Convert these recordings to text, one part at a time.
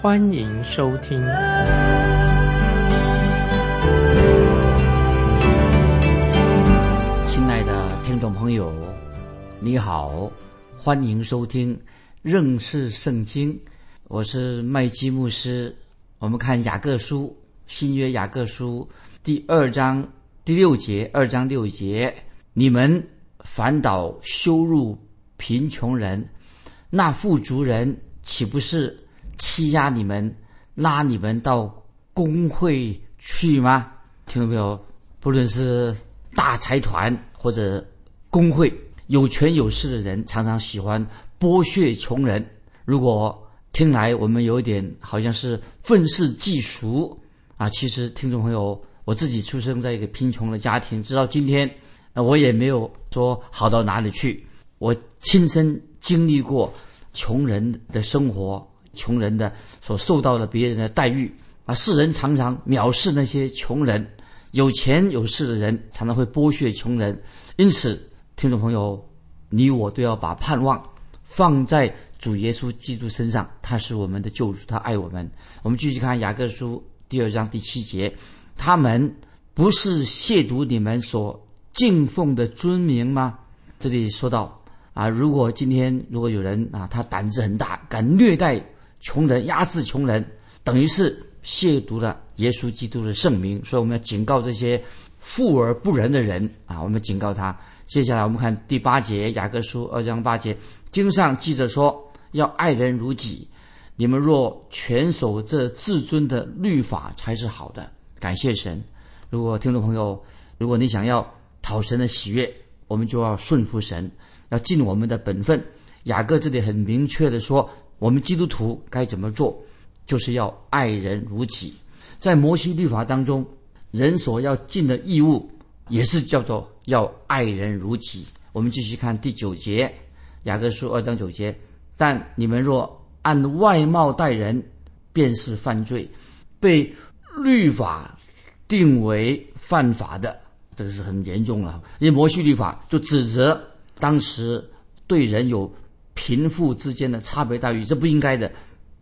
欢迎收听。亲爱的听众朋友，你好，欢迎收听认识圣经，我是麦基牧师。我们看雅各书新约雅各书第二章。第六节，二章六节，你们反倒羞辱贫穷人，那富足人岂不是欺压你们，拉你们到工会去吗？听到没有？不论是大财团或者工会，有权有势的人常常喜欢剥削穷人。如果听来我们有点好像是愤世嫉俗啊，其实听众朋友。我自己出生在一个贫穷的家庭，直到今天，我也没有说好到哪里去。我亲身经历过穷人的生活，穷人的所受到的别人的待遇啊，世人常常藐视那些穷人，有钱有势的人常常会剥削穷人。因此，听众朋友，你我都要把盼望放在主耶稣基督身上，他是我们的救主，他爱我们。我们继续看雅各书第二章第七节。他们不是亵渎你们所敬奉的尊名吗？这里说到啊，如果今天如果有人啊，他胆子很大，敢虐待穷人、压制穷人，等于是亵渎了耶稣基督的圣名。所以我们要警告这些富而不仁的人啊，我们警告他。接下来我们看第八节，雅各书二章八节，经上记着说，要爱人如己。你们若全守这至尊的律法，才是好的。感谢神。如果听众朋友，如果你想要讨神的喜悦，我们就要顺服神，要尽我们的本分。雅各这里很明确的说，我们基督徒该怎么做，就是要爱人如己。在摩西律法当中，人所要尽的义务，也是叫做要爱人如己。我们继续看第九节，雅各书二章九节。但你们若按外貌待人，便是犯罪，被。律法定为犯法的，这个是很严重了。因为摩西律法就指责当时对人有贫富之间的差别待遇，这不应该的，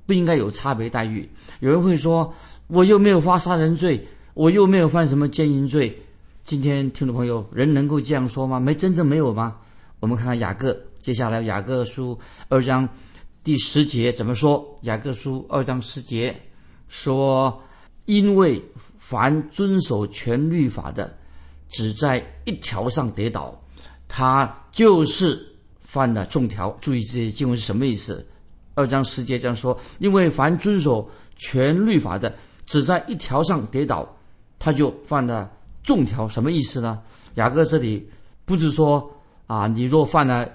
不应该有差别待遇。有人会说，我又没有发杀人罪，我又没有犯什么奸淫罪。今天听众朋友，人能够这样说吗？没真正没有吗？我们看看雅各，接下来雅各书二章第十节怎么说？雅各书二章十节说。因为凡遵守全律法的，只在一条上跌倒，他就是犯了众条。注意这些经文是什么意思？二章十节这样说：因为凡遵守全律法的，只在一条上跌倒，他就犯了众条。什么意思呢？雅各这里不是说啊，你若犯了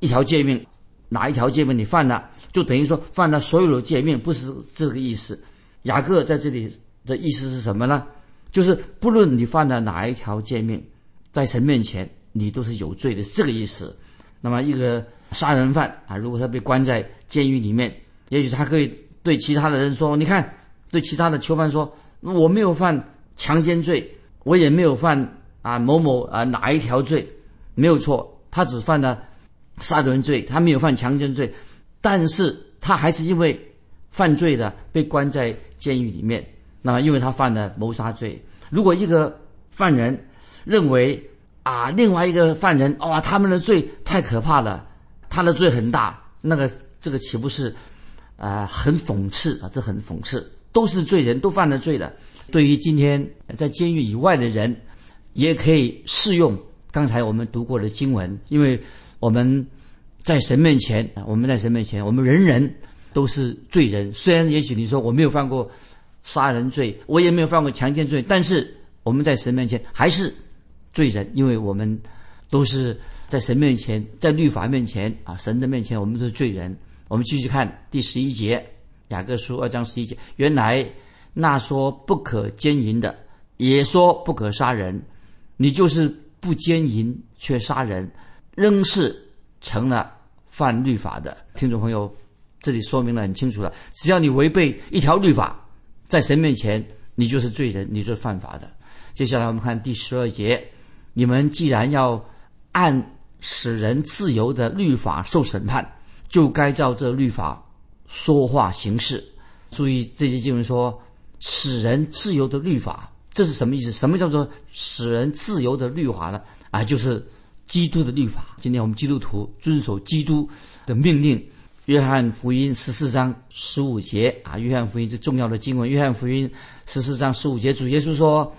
一条诫命，哪一条诫命你犯了，就等于说犯了所有的诫命，不是这个意思。雅各在这里的意思是什么呢？就是不论你犯了哪一条诫命，在神面前你都是有罪的，这个意思。那么一个杀人犯啊，如果他被关在监狱里面，也许他可以对其他的人说：“你看，对其他的囚犯说，我没有犯强奸罪，我也没有犯啊某某啊哪一条罪，没有错，他只犯了杀人罪，他没有犯强奸罪，但是他还是因为犯罪的被关在。”监狱里面，那么因为他犯了谋杀罪，如果一个犯人认为啊，另外一个犯人哇，他们的罪太可怕了，他的罪很大，那个这个岂不是啊很讽刺啊？这很讽刺，都是罪人，都犯了罪了。对于今天在监狱以外的人，也可以适用刚才我们读过的经文，因为我们在神面前，我们在神面前，我们人人。都是罪人，虽然也许你说我没有犯过杀人罪，我也没有犯过强奸罪，但是我们在神面前还是罪人，因为我们都是在神面前，在律法面前啊，神的面前，我们都是罪人。我们继续看第十一节，雅各书二章十一节，原来那说不可奸淫的，也说不可杀人，你就是不奸淫却杀人，仍是成了犯律法的。听众朋友，这里说明了很清楚了，只要你违背一条律法，在神面前你就是罪人，你就是犯法的。接下来我们看第十二节，你们既然要按使人自由的律法受审判，就该照这律法说话行事。注意这些经文说。使人自由的律法，这是什么意思？什么叫做使人自由的律法呢？啊，就是基督的律法。今天我们基督徒遵守基督的命令。约翰福音十四章十五节啊，约翰福音最重要的经文。约翰福音十四章十五节，主耶稣说：“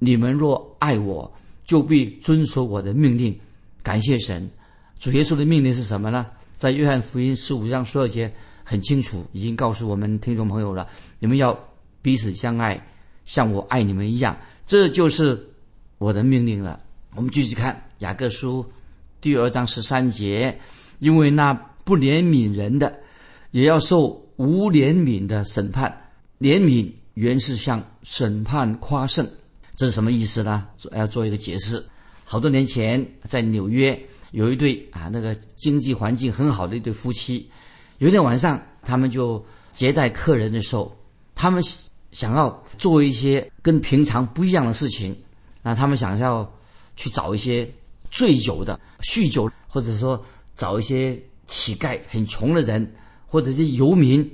你们若爱我，就必遵守我的命令。”感谢神，主耶稣的命令是什么呢？在约翰福音十五章十二节很清楚，已经告诉我们听众朋友了。你们要。彼此相爱，像我爱你们一样，这就是我的命令了。我们继续看雅各书第二章十三节，因为那不怜悯人的，也要受无怜悯的审判。怜悯原是向审判夸胜，这是什么意思呢？要做一个解释。好多年前在纽约有一对啊，那个经济环境很好的一对夫妻，有一天晚上他们就接待客人的时候，他们。想要做一些跟平常不一样的事情，那他们想要去找一些醉酒的、酗酒，或者说找一些乞丐、很穷的人，或者是游民，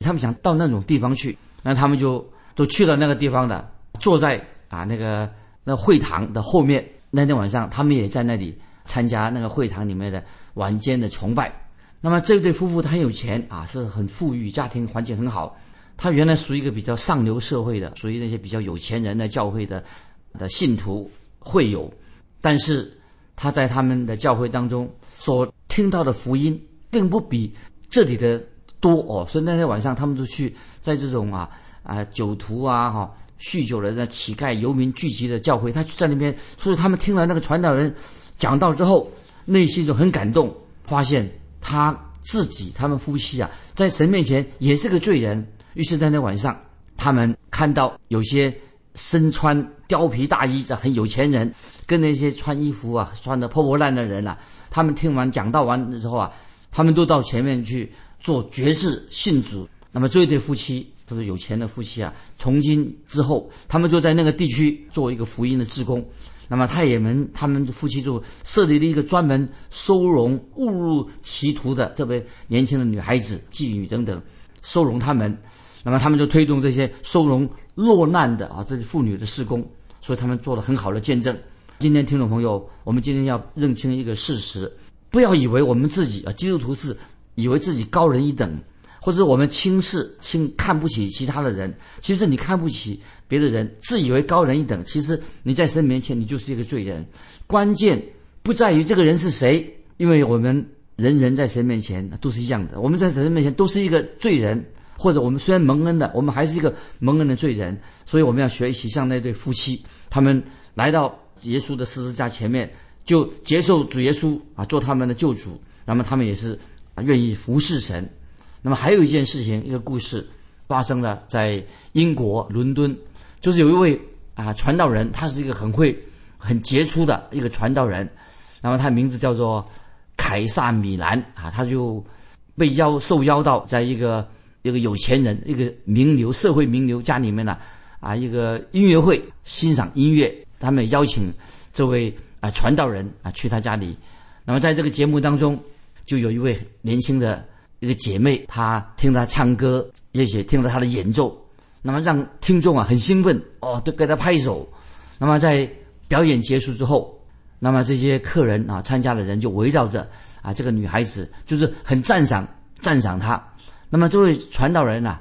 他们想到那种地方去，那他们就都去了那个地方的，坐在啊那个那会堂的后面。那天晚上，他们也在那里参加那个会堂里面的晚间的崇拜。那么这对夫妇他很有钱啊，是很富裕，家庭环境很好。他原来属于一个比较上流社会的，属于那些比较有钱人的教会的的信徒会友，但是他在他们的教会当中所听到的福音，并不比这里的多哦。所以那天晚上，他们都去在这种啊啊酒徒啊哈酗酒的、乞丐、游民聚集的教会，他就在那边，所以他们听了那个传道人讲道之后，内心就很感动，发现他自己他们夫妻啊，在神面前也是个罪人。于是，在那晚上，他们看到有些身穿貂皮大衣的很有钱人，跟那些穿衣服啊穿的破破烂的人啊，他们听完讲道完之后啊，他们都到前面去做爵士信主。那么这一对夫妻，这个有钱的夫妻啊，从今之后，他们就在那个地区做一个福音的职工。那么他也们他们夫妻就设立了一个专门收容误入歧途的这位年轻的女孩子、妓女等等，收容他们。那么他们就推动这些收容落难的啊这些妇女的施工，所以他们做了很好的见证。今天听众朋友，我们今天要认清一个事实：不要以为我们自己啊基督徒是以为自己高人一等，或者我们轻视轻看不起其他的人。其实你看不起别的人，自以为高人一等，其实你在神面前你就是一个罪人。关键不在于这个人是谁，因为我们人人在神面前都是一样的，我们在神面前都是一个罪人。或者我们虽然蒙恩的，我们还是一个蒙恩的罪人，所以我们要学习像那对夫妻，他们来到耶稣的十字架前面，就接受主耶稣啊做他们的救主，那么他们也是愿意服侍神。那么还有一件事情，一个故事发生了在英国伦敦，就是有一位啊传道人，他是一个很会、很杰出的一个传道人，那么他名字叫做凯撒米兰啊，他就被邀受邀到在一个。一个有钱人，一个名流，社会名流家里面呢，啊，一个音乐会欣赏音乐，他们邀请这位啊传道人啊去他家里。那么在这个节目当中，就有一位年轻的一个姐妹，她听他唱歌，也许听了他的演奏，那么让听众啊很兴奋哦，都给他拍手。那么在表演结束之后，那么这些客人啊参加的人就围绕着啊这个女孩子，就是很赞赏赞赏她。那么这位传道人呐，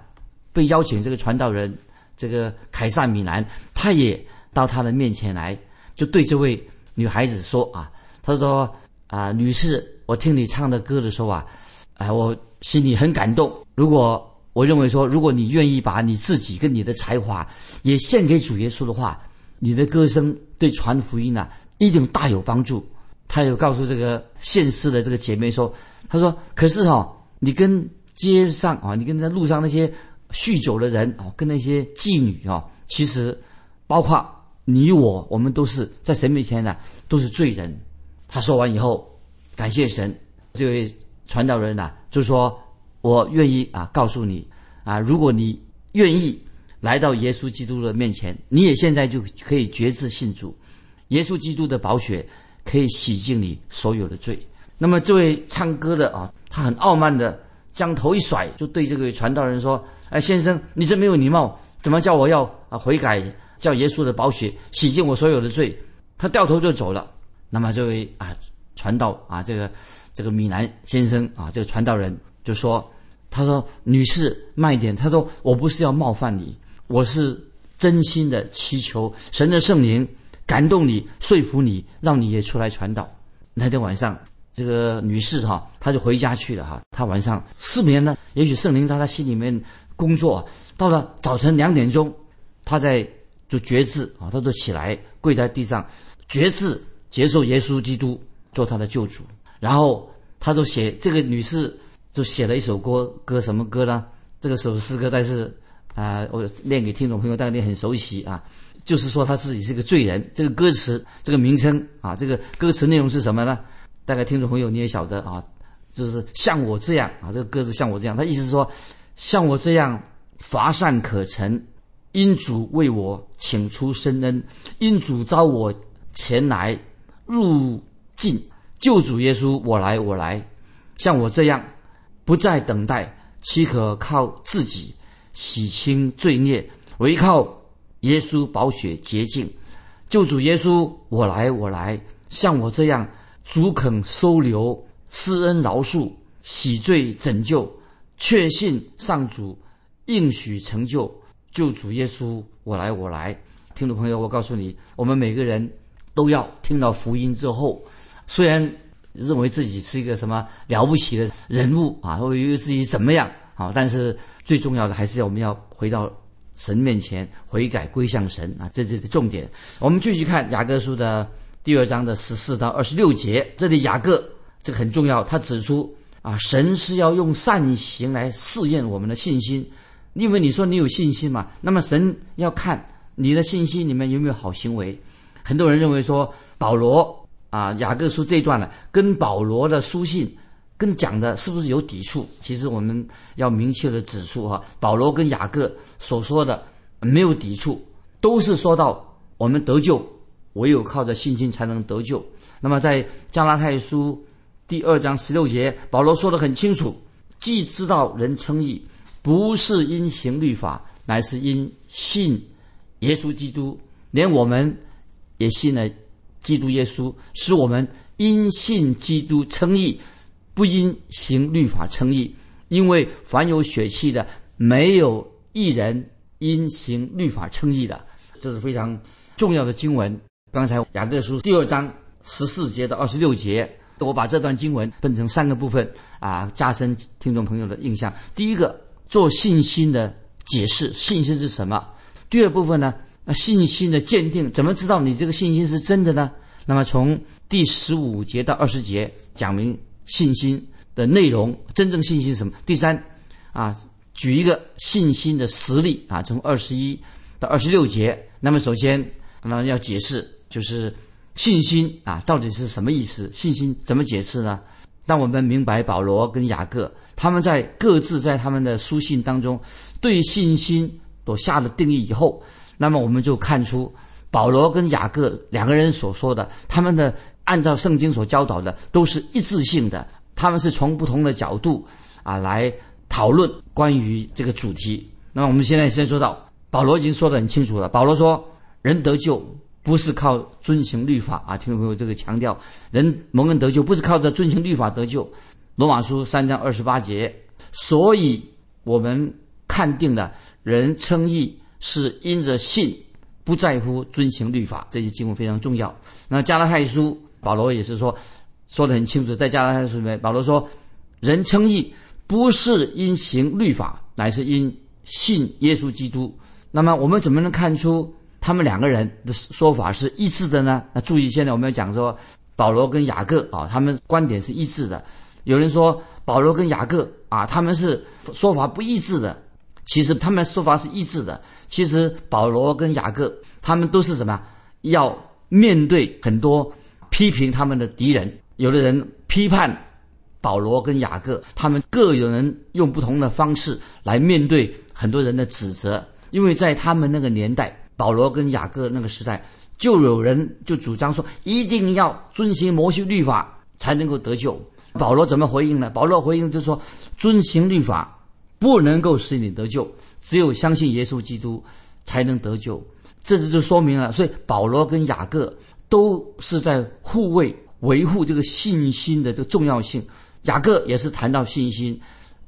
被邀请，这个传道人，这个凯撒米兰，他也到他的面前来，就对这位女孩子说啊，他说啊，女士，我听你唱的歌的时候啊，啊，我心里很感动。如果我认为说，如果你愿意把你自己跟你的才华也献给主耶稣的话，你的歌声对传福音呐一定大有帮助。他有告诉这个现世的这个姐妹说，他说，可是哦，你跟街上啊，你跟在路上那些酗酒的人啊，跟那些妓女啊，其实包括你我，我们都是在神面前呢，都是罪人。他说完以后，感谢神，这位传道人呐，就说：“我愿意啊，告诉你啊，如果你愿意来到耶稣基督的面前，你也现在就可以决志信主，耶稣基督的宝血可以洗净你所有的罪。”那么这位唱歌的啊，他很傲慢的将头一甩，就对这个传道人说：“哎，先生，你这没有礼貌，怎么叫我要啊悔改，叫耶稣的宝血洗净我所有的罪？”他掉头就走了。那么这位啊传道啊，这个这个米兰先生啊，这个传道人就说：“他说，女士慢一点。他说，我不是要冒犯你，我是真心的祈求神的圣灵感动你，说服你，让你也出来传道。”那天晚上。这个女士哈，她就回家去了哈。她晚上失眠呢，也许圣灵在她心里面工作。到了早晨两点钟，她在就决志啊，她就起来跪在地上决志接受耶稣基督做他的救主。然后他就写这个女士就写了一首歌，歌什么歌呢？这个首诗歌，但是啊，我念给听众朋友，大家很熟悉啊，就是说他自己是个罪人。这个歌词这个名称啊，这个歌词内容是什么呢？大概听众朋友你也晓得啊，就是像我这样啊，这个歌词像我这样，他意思是说，像我这样乏善可陈，因主为我请出深恩，因主召我前来入境，救主耶稣，我来我来，像我这样不再等待，岂可靠自己洗清罪孽，唯靠耶稣宝血洁净，救主耶稣，我来我来，像我这样。主肯收留、施恩饶恕、洗罪拯救，确信上主应许成就救主耶稣。我来，我来，听众朋友，我告诉你，我们每个人都要听到福音之后，虽然认为自己是一个什么了不起的人物啊，或以为自己怎么样啊，但是最重要的还是要我们要回到神面前悔改归向神啊，这是重点。我们继续看雅各书的。第二章的十四到二十六节，这里雅各这个很重要，他指出啊，神是要用善行来试验我们的信心，因为你说你有信心嘛，那么神要看你的信心里面有没有好行为。很多人认为说保罗啊，雅各书这一段呢，跟保罗的书信跟讲的是不是有抵触？其实我们要明确的指出哈，保罗跟雅各所说的没有抵触，都是说到我们得救。唯有靠着信心才能得救。那么，在加拉太书第二章十六节，保罗说的很清楚：既知道人称义不是因行律法，乃是因信耶稣基督。连我们也信了基督耶稣，使我们因信基督称义，不因行律法称义。因为凡有血气的，没有一人因行律法称义的。这是非常重要的经文。刚才雅各书第二章十四节到二十六节，我把这段经文分成三个部分啊，加深听众朋友的印象。第一个，做信心的解释，信心是什么？第二部分呢，信心的鉴定，怎么知道你这个信心是真的呢？那么从第十五节到二十节讲明信心的内容，真正信心是什么？第三，啊，举一个信心的实例啊，从二十一到二十六节。那么首先，那么要解释。就是信心啊，到底是什么意思？信心怎么解释呢？当我们明白保罗跟雅各他们在各自在他们的书信当中对信心所下的定义以后，那么我们就看出保罗跟雅各两个人所说的，他们的按照圣经所教导的都是一致性的，他们是从不同的角度啊来讨论关于这个主题。那么我们现在先说到保罗已经说得很清楚了，保罗说人得救。不是靠遵行律法啊！听众朋友，这个强调，人蒙恩得救不是靠着遵行律法得救。罗马书三章二十八节，所以我们看定了人称义是因着信，不在乎遵行律法。这些经文非常重要。那加拉太书保罗也是说，说得很清楚，在加拉太书里面，保罗说，人称义不是因行律法，乃是因信耶稣基督。那么我们怎么能看出？他们两个人的说法是一致的呢？那注意，现在我们要讲说，保罗跟雅各啊，他们观点是一致的。有人说保罗跟雅各啊，他们是说法不一致的。其实他们说法是一致的。其实保罗跟雅各他们都是什么？要面对很多批评他们的敌人。有的人批判保罗跟雅各，他们各有人用不同的方式来面对很多人的指责。因为在他们那个年代，保罗跟雅各那个时代，就有人就主张说，一定要遵循摩西律法才能够得救。保罗怎么回应呢？保罗回应就是说，遵行律法不能够使你得救，只有相信耶稣基督才能得救。这就就说明了，所以保罗跟雅各都是在护卫、维护这个信心的这个重要性。雅各也是谈到信心，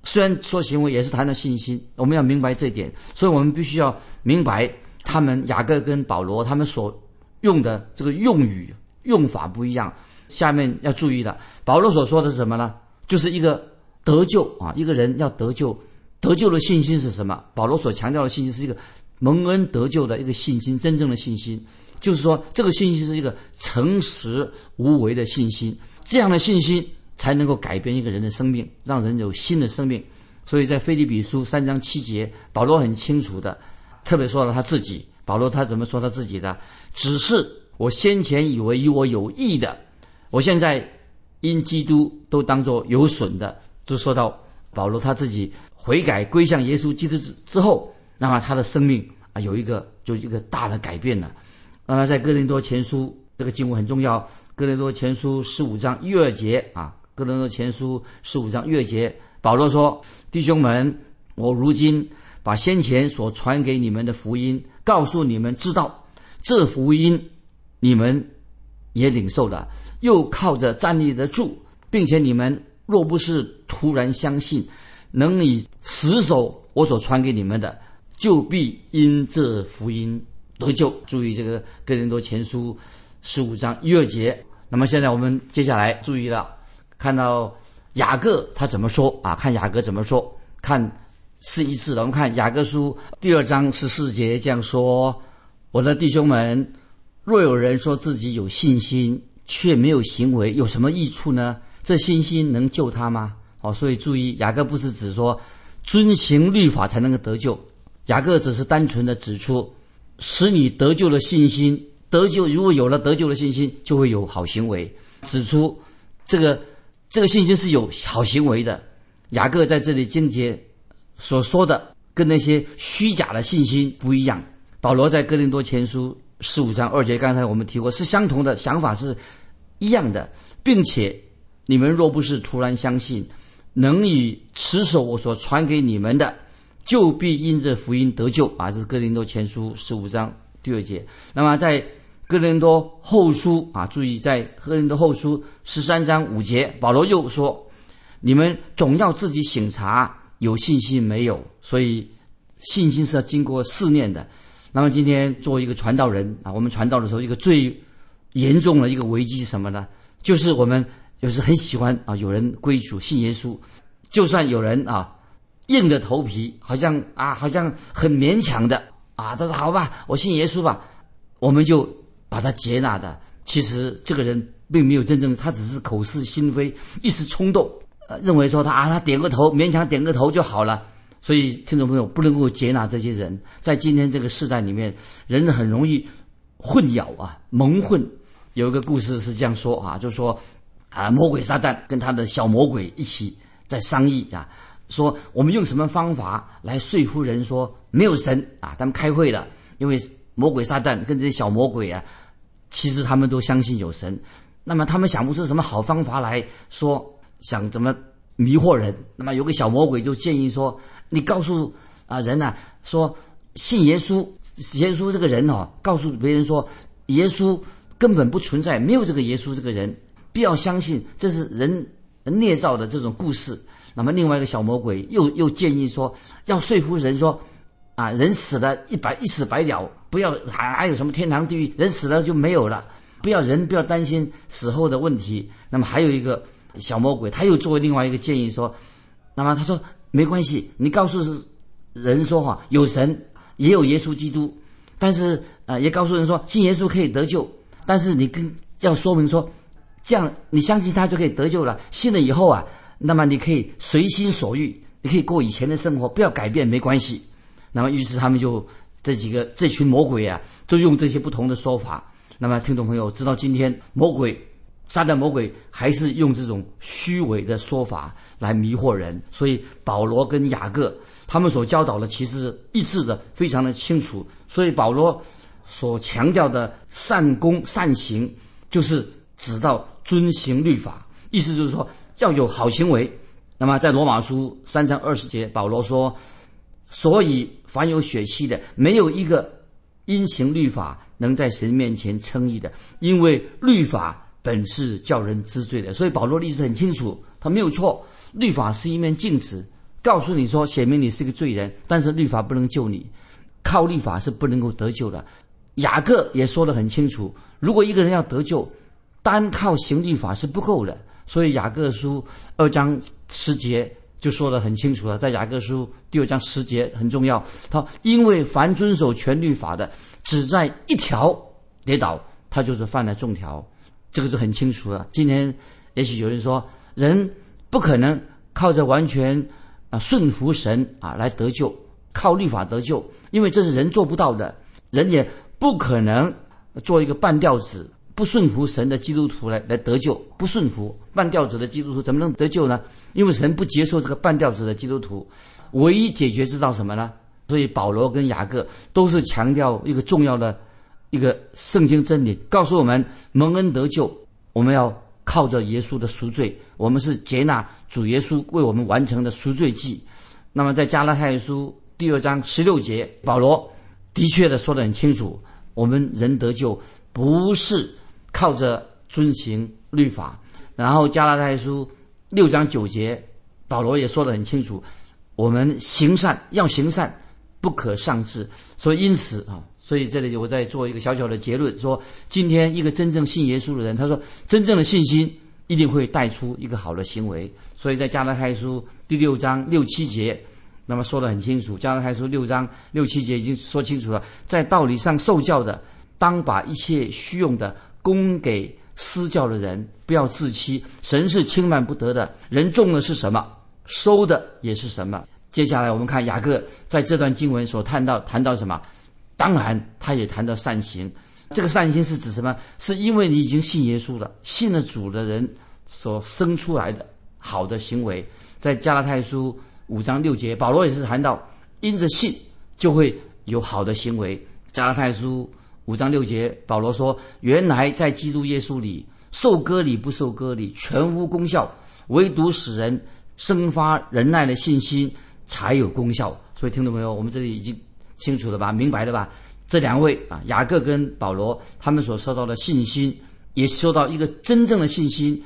虽然说行为也是谈到信心，我们要明白这一点。所以我们必须要明白，他们雅各跟保罗他们所用的这个用语用法不一样。下面要注意的，保罗所说的是什么呢？就是一个得救啊，一个人要得救，得救的信心是什么？保罗所强调的信心是一个蒙恩得救的一个信心，真正的信心，就是说这个信心是一个诚实无为的信心，这样的信心才能够改变一个人的生命，让人有新的生命。所以在腓立比书三章七节，保罗很清楚的，特别说了他自己。保罗他怎么说他自己的？只是我先前以为与我有益的。我现在因基督都当作有损的，都说到保罗他自己悔改归向耶稣基督之之后，那么他的生命啊有一个就一个大的改变了。啊在哥林多前书这个经文很重要，哥林多前书十五章月节啊，哥林多前书十五章月节，保罗说：“弟兄们，我如今把先前所传给你们的福音告诉你们知道，这福音你们。”也领受了，又靠着站立得住，并且你们若不是突然相信，能以持守我所传给你们的，就必因这福音得救。注意这个哥林多前书十五章一二节。那么现在我们接下来注意了，看到雅各他怎么说啊？看雅各怎么说？看是一次的。我们看雅各书第二章十四节这样说：“我的弟兄们。”若有人说自己有信心，却没有行为，有什么益处呢？这信心能救他吗？哦，所以注意，雅各不是指说遵行律法才能够得救，雅各只是单纯的指出，使你得救的信心，得救如果有了得救的信心，就会有好行为。指出这个这个信心是有好行为的。雅各在这里间接所说的，跟那些虚假的信心不一样。保罗在哥林多前书。十五章二节，刚才我们提过，是相同的想法是一样的，并且你们若不是突然相信，能以持守我所传给你们的，就必因这福音得救啊！这是哥林多前书十五章第二节。那么在哥林多后书啊，注意在哥林多后书十三章五节，保罗又说：你们总要自己醒察，有信心没有？所以信心是要经过试炼的。那么今天作为一个传道人啊，我们传道的时候，一个最严重的一个危机是什么呢？就是我们有时很喜欢啊，有人归主信耶稣，就算有人啊硬着头皮，好像啊好像很勉强的啊，他说好吧，我信耶稣吧，我们就把他接纳的。其实这个人并没有真正，他只是口是心非，一时冲动，认为说他啊他点个头，勉强点个头就好了。所以，听众朋友不能够接纳这些人，在今天这个时代里面，人很容易混淆啊，蒙混。有一个故事是这样说啊，就是说啊，魔鬼撒旦跟他的小魔鬼一起在商议啊，说我们用什么方法来说服人说没有神啊？他们开会了，因为魔鬼撒旦跟这些小魔鬼啊，其实他们都相信有神，那么他们想不出什么好方法来说，想怎么？迷惑人，那么有个小魔鬼就建议说：“你告诉啊人呐，说信耶稣，耶稣这个人哦，告诉别人说耶稣根本不存在，没有这个耶稣这个人，不要相信，这是人捏造的这种故事。”那么另外一个小魔鬼又又建议说，要说服人说：“啊，人死了，一百一死百了，不要还还有什么天堂地狱，人死了就没有了，不要人不要担心死后的问题。”那么还有一个。小魔鬼他又作为另外一个建议说，那么他说没关系，你告诉人说哈，有神也有耶稣基督，但是啊也告诉人说信耶稣可以得救，但是你跟要说明说，这样你相信他就可以得救了，信了以后啊，那么你可以随心所欲，你可以过以前的生活，不要改变没关系。那么于是他们就这几个这群魔鬼啊，就用这些不同的说法。那么听众朋友知道，今天魔鬼撒旦魔鬼还是用这种虚伪的说法来迷惑人。所以保罗跟雅各他们所教导的其实一致的，非常的清楚。所以保罗所强调的善功善行，就是直到遵行律法，意思就是说要有好行为。那么在罗马书三章二十节，保罗说：“所以凡有血气的，没有一个因行律法能在神面前称义的，因为律法本是叫人知罪的。”所以保罗的意思很清楚，他没有错。律法是一面镜子，告诉你说，显明你是个罪人，但是律法不能救你，靠律法是不能够得救的。雅各也说得很清楚，如果一个人要得救，单靠行律法是不够的。所以雅各书二章十节就说得很清楚了，在雅各书第二章十节很重要。他因为凡遵守全律法的，只在一条跌倒，他就是犯了众条，这个就很清楚了。今天也许有人说，人不可能靠着完全啊顺服神啊来得救，靠律法得救，因为这是人做不到的，人也不可能做一个半吊子。不顺服神的基督徒来来得救，不顺服半吊子的基督徒怎么能得救呢？因为神不接受这个半吊子的基督徒，唯一解决之道什么呢？所以保罗跟雅各都是强调一个重要的一个圣经真理，告诉我们蒙恩得救，我们要靠着耶稣的赎罪，我们是接纳主耶稣为我们完成的赎罪祭。那么在加拉太书第二章十六节，保罗的确的说得很清楚，我们人得救不是。靠着遵行律法，然后加拉太书六章九节，保罗也说得很清楚，我们行善要行善，不可上志。所以因此啊，所以这里我再做一个小小的结论：说今天一个真正信耶稣的人，他说真正的信心一定会带出一个好的行为。所以在加拉太书第六章六七节，那么说得很清楚，加拉太书六章六七节已经说清楚了，在道理上受教的，当把一切虚用的。供给私教的人，不要自欺。神是轻慢不得的，人种的是什么，收的也是什么。接下来我们看雅各在这段经文所谈到谈到什么？当然，他也谈到善行。这个善行是指什么？是因为你已经信耶稣了，信了主的人所生出来的好的行为。在加拉太书五章六节，保罗也是谈到，因着信就会有好的行为。加拉太书。五章六节，保罗说：“原来在基督耶稣里受割礼不受割礼全无功效，唯独使人生发忍耐的信心才有功效。”所以听懂没有？我们这里已经清楚了吧？明白了吧？这两位啊，雅各跟保罗，他们所受到的信心，也受到一个真正的信心，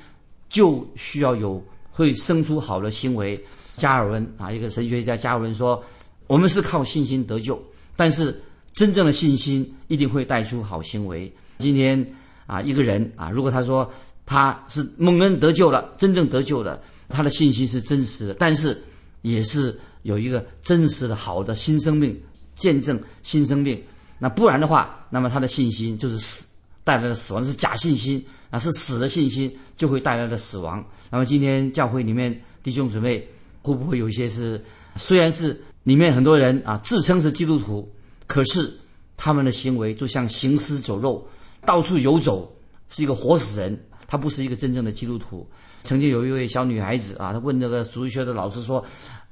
就需要有会生出好的行为。加尔文啊，一个神学家加尔文说：“我们是靠信心得救，但是。”真正的信心一定会带出好行为。今天啊，一个人啊，如果他说他是蒙恩得救了，真正得救了，他的信心是真实的，但是也是有一个真实的好的新生命，见证新生命。那不然的话，那么他的信心就是死带来的死亡，是假信心啊，是死的信心就会带来的死亡。那么今天教会里面弟兄姊妹会不会有一些是，虽然是里面很多人啊自称是基督徒。可是他们的行为就像行尸走肉，到处游走，是一个活死人。他不是一个真正的基督徒。曾经有一位小女孩子啊，她问那个主学的老师说：“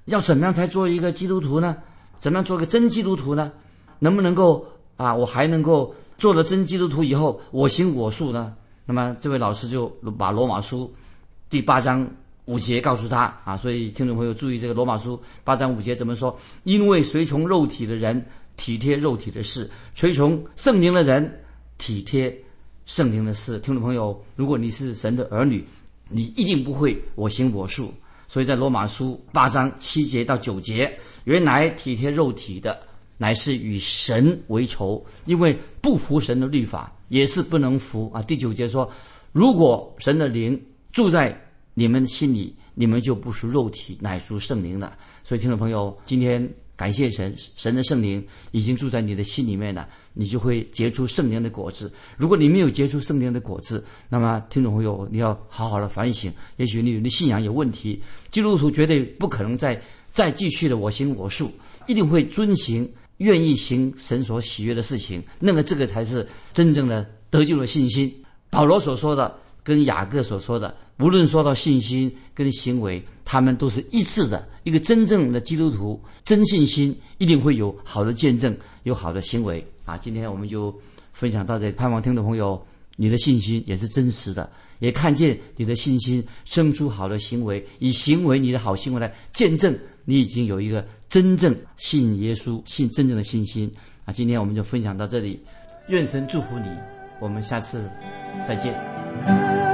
要怎么样才做一个基督徒呢？怎么样做个真基督徒呢？能不能够啊？我还能够做了真基督徒以后，我行我素呢？”那么这位老师就把罗马书第八章五节告诉他啊。所以听众朋友注意，这个罗马书八章五节怎么说？因为随从肉体的人。体贴肉体的事，随从圣灵的人体贴圣灵的事。听众朋友，如果你是神的儿女，你一定不会我行我素。所以在罗马书八章七节到九节，原来体贴肉体的，乃是与神为仇，因为不服神的律法，也是不能服啊。第九节说，如果神的灵住在你们心里，你们就不属肉体，乃属圣灵了。所以，听众朋友，今天。感谢神，神的圣灵已经住在你的心里面了，你就会结出圣灵的果子。如果你没有结出圣灵的果子，那么听众朋友，你要好好的反省。也许你的信仰有问题，基督徒绝对不可能再再继续的我行我素，一定会遵行，愿意行神所喜悦的事情。那么这个才是真正的得救的信心。保罗所说的跟雅各所说的，无论说到信心跟行为，他们都是一致的。一个真正的基督徒，真信心一定会有好的见证，有好的行为啊！今天我们就分享到这，盼望听众朋友，你的信心也是真实的，也看见你的信心生出好的行为，以行为你的好行为来见证你已经有一个真正信耶稣、信真正的信心啊！今天我们就分享到这里，愿神祝福你，我们下次再见。Oh.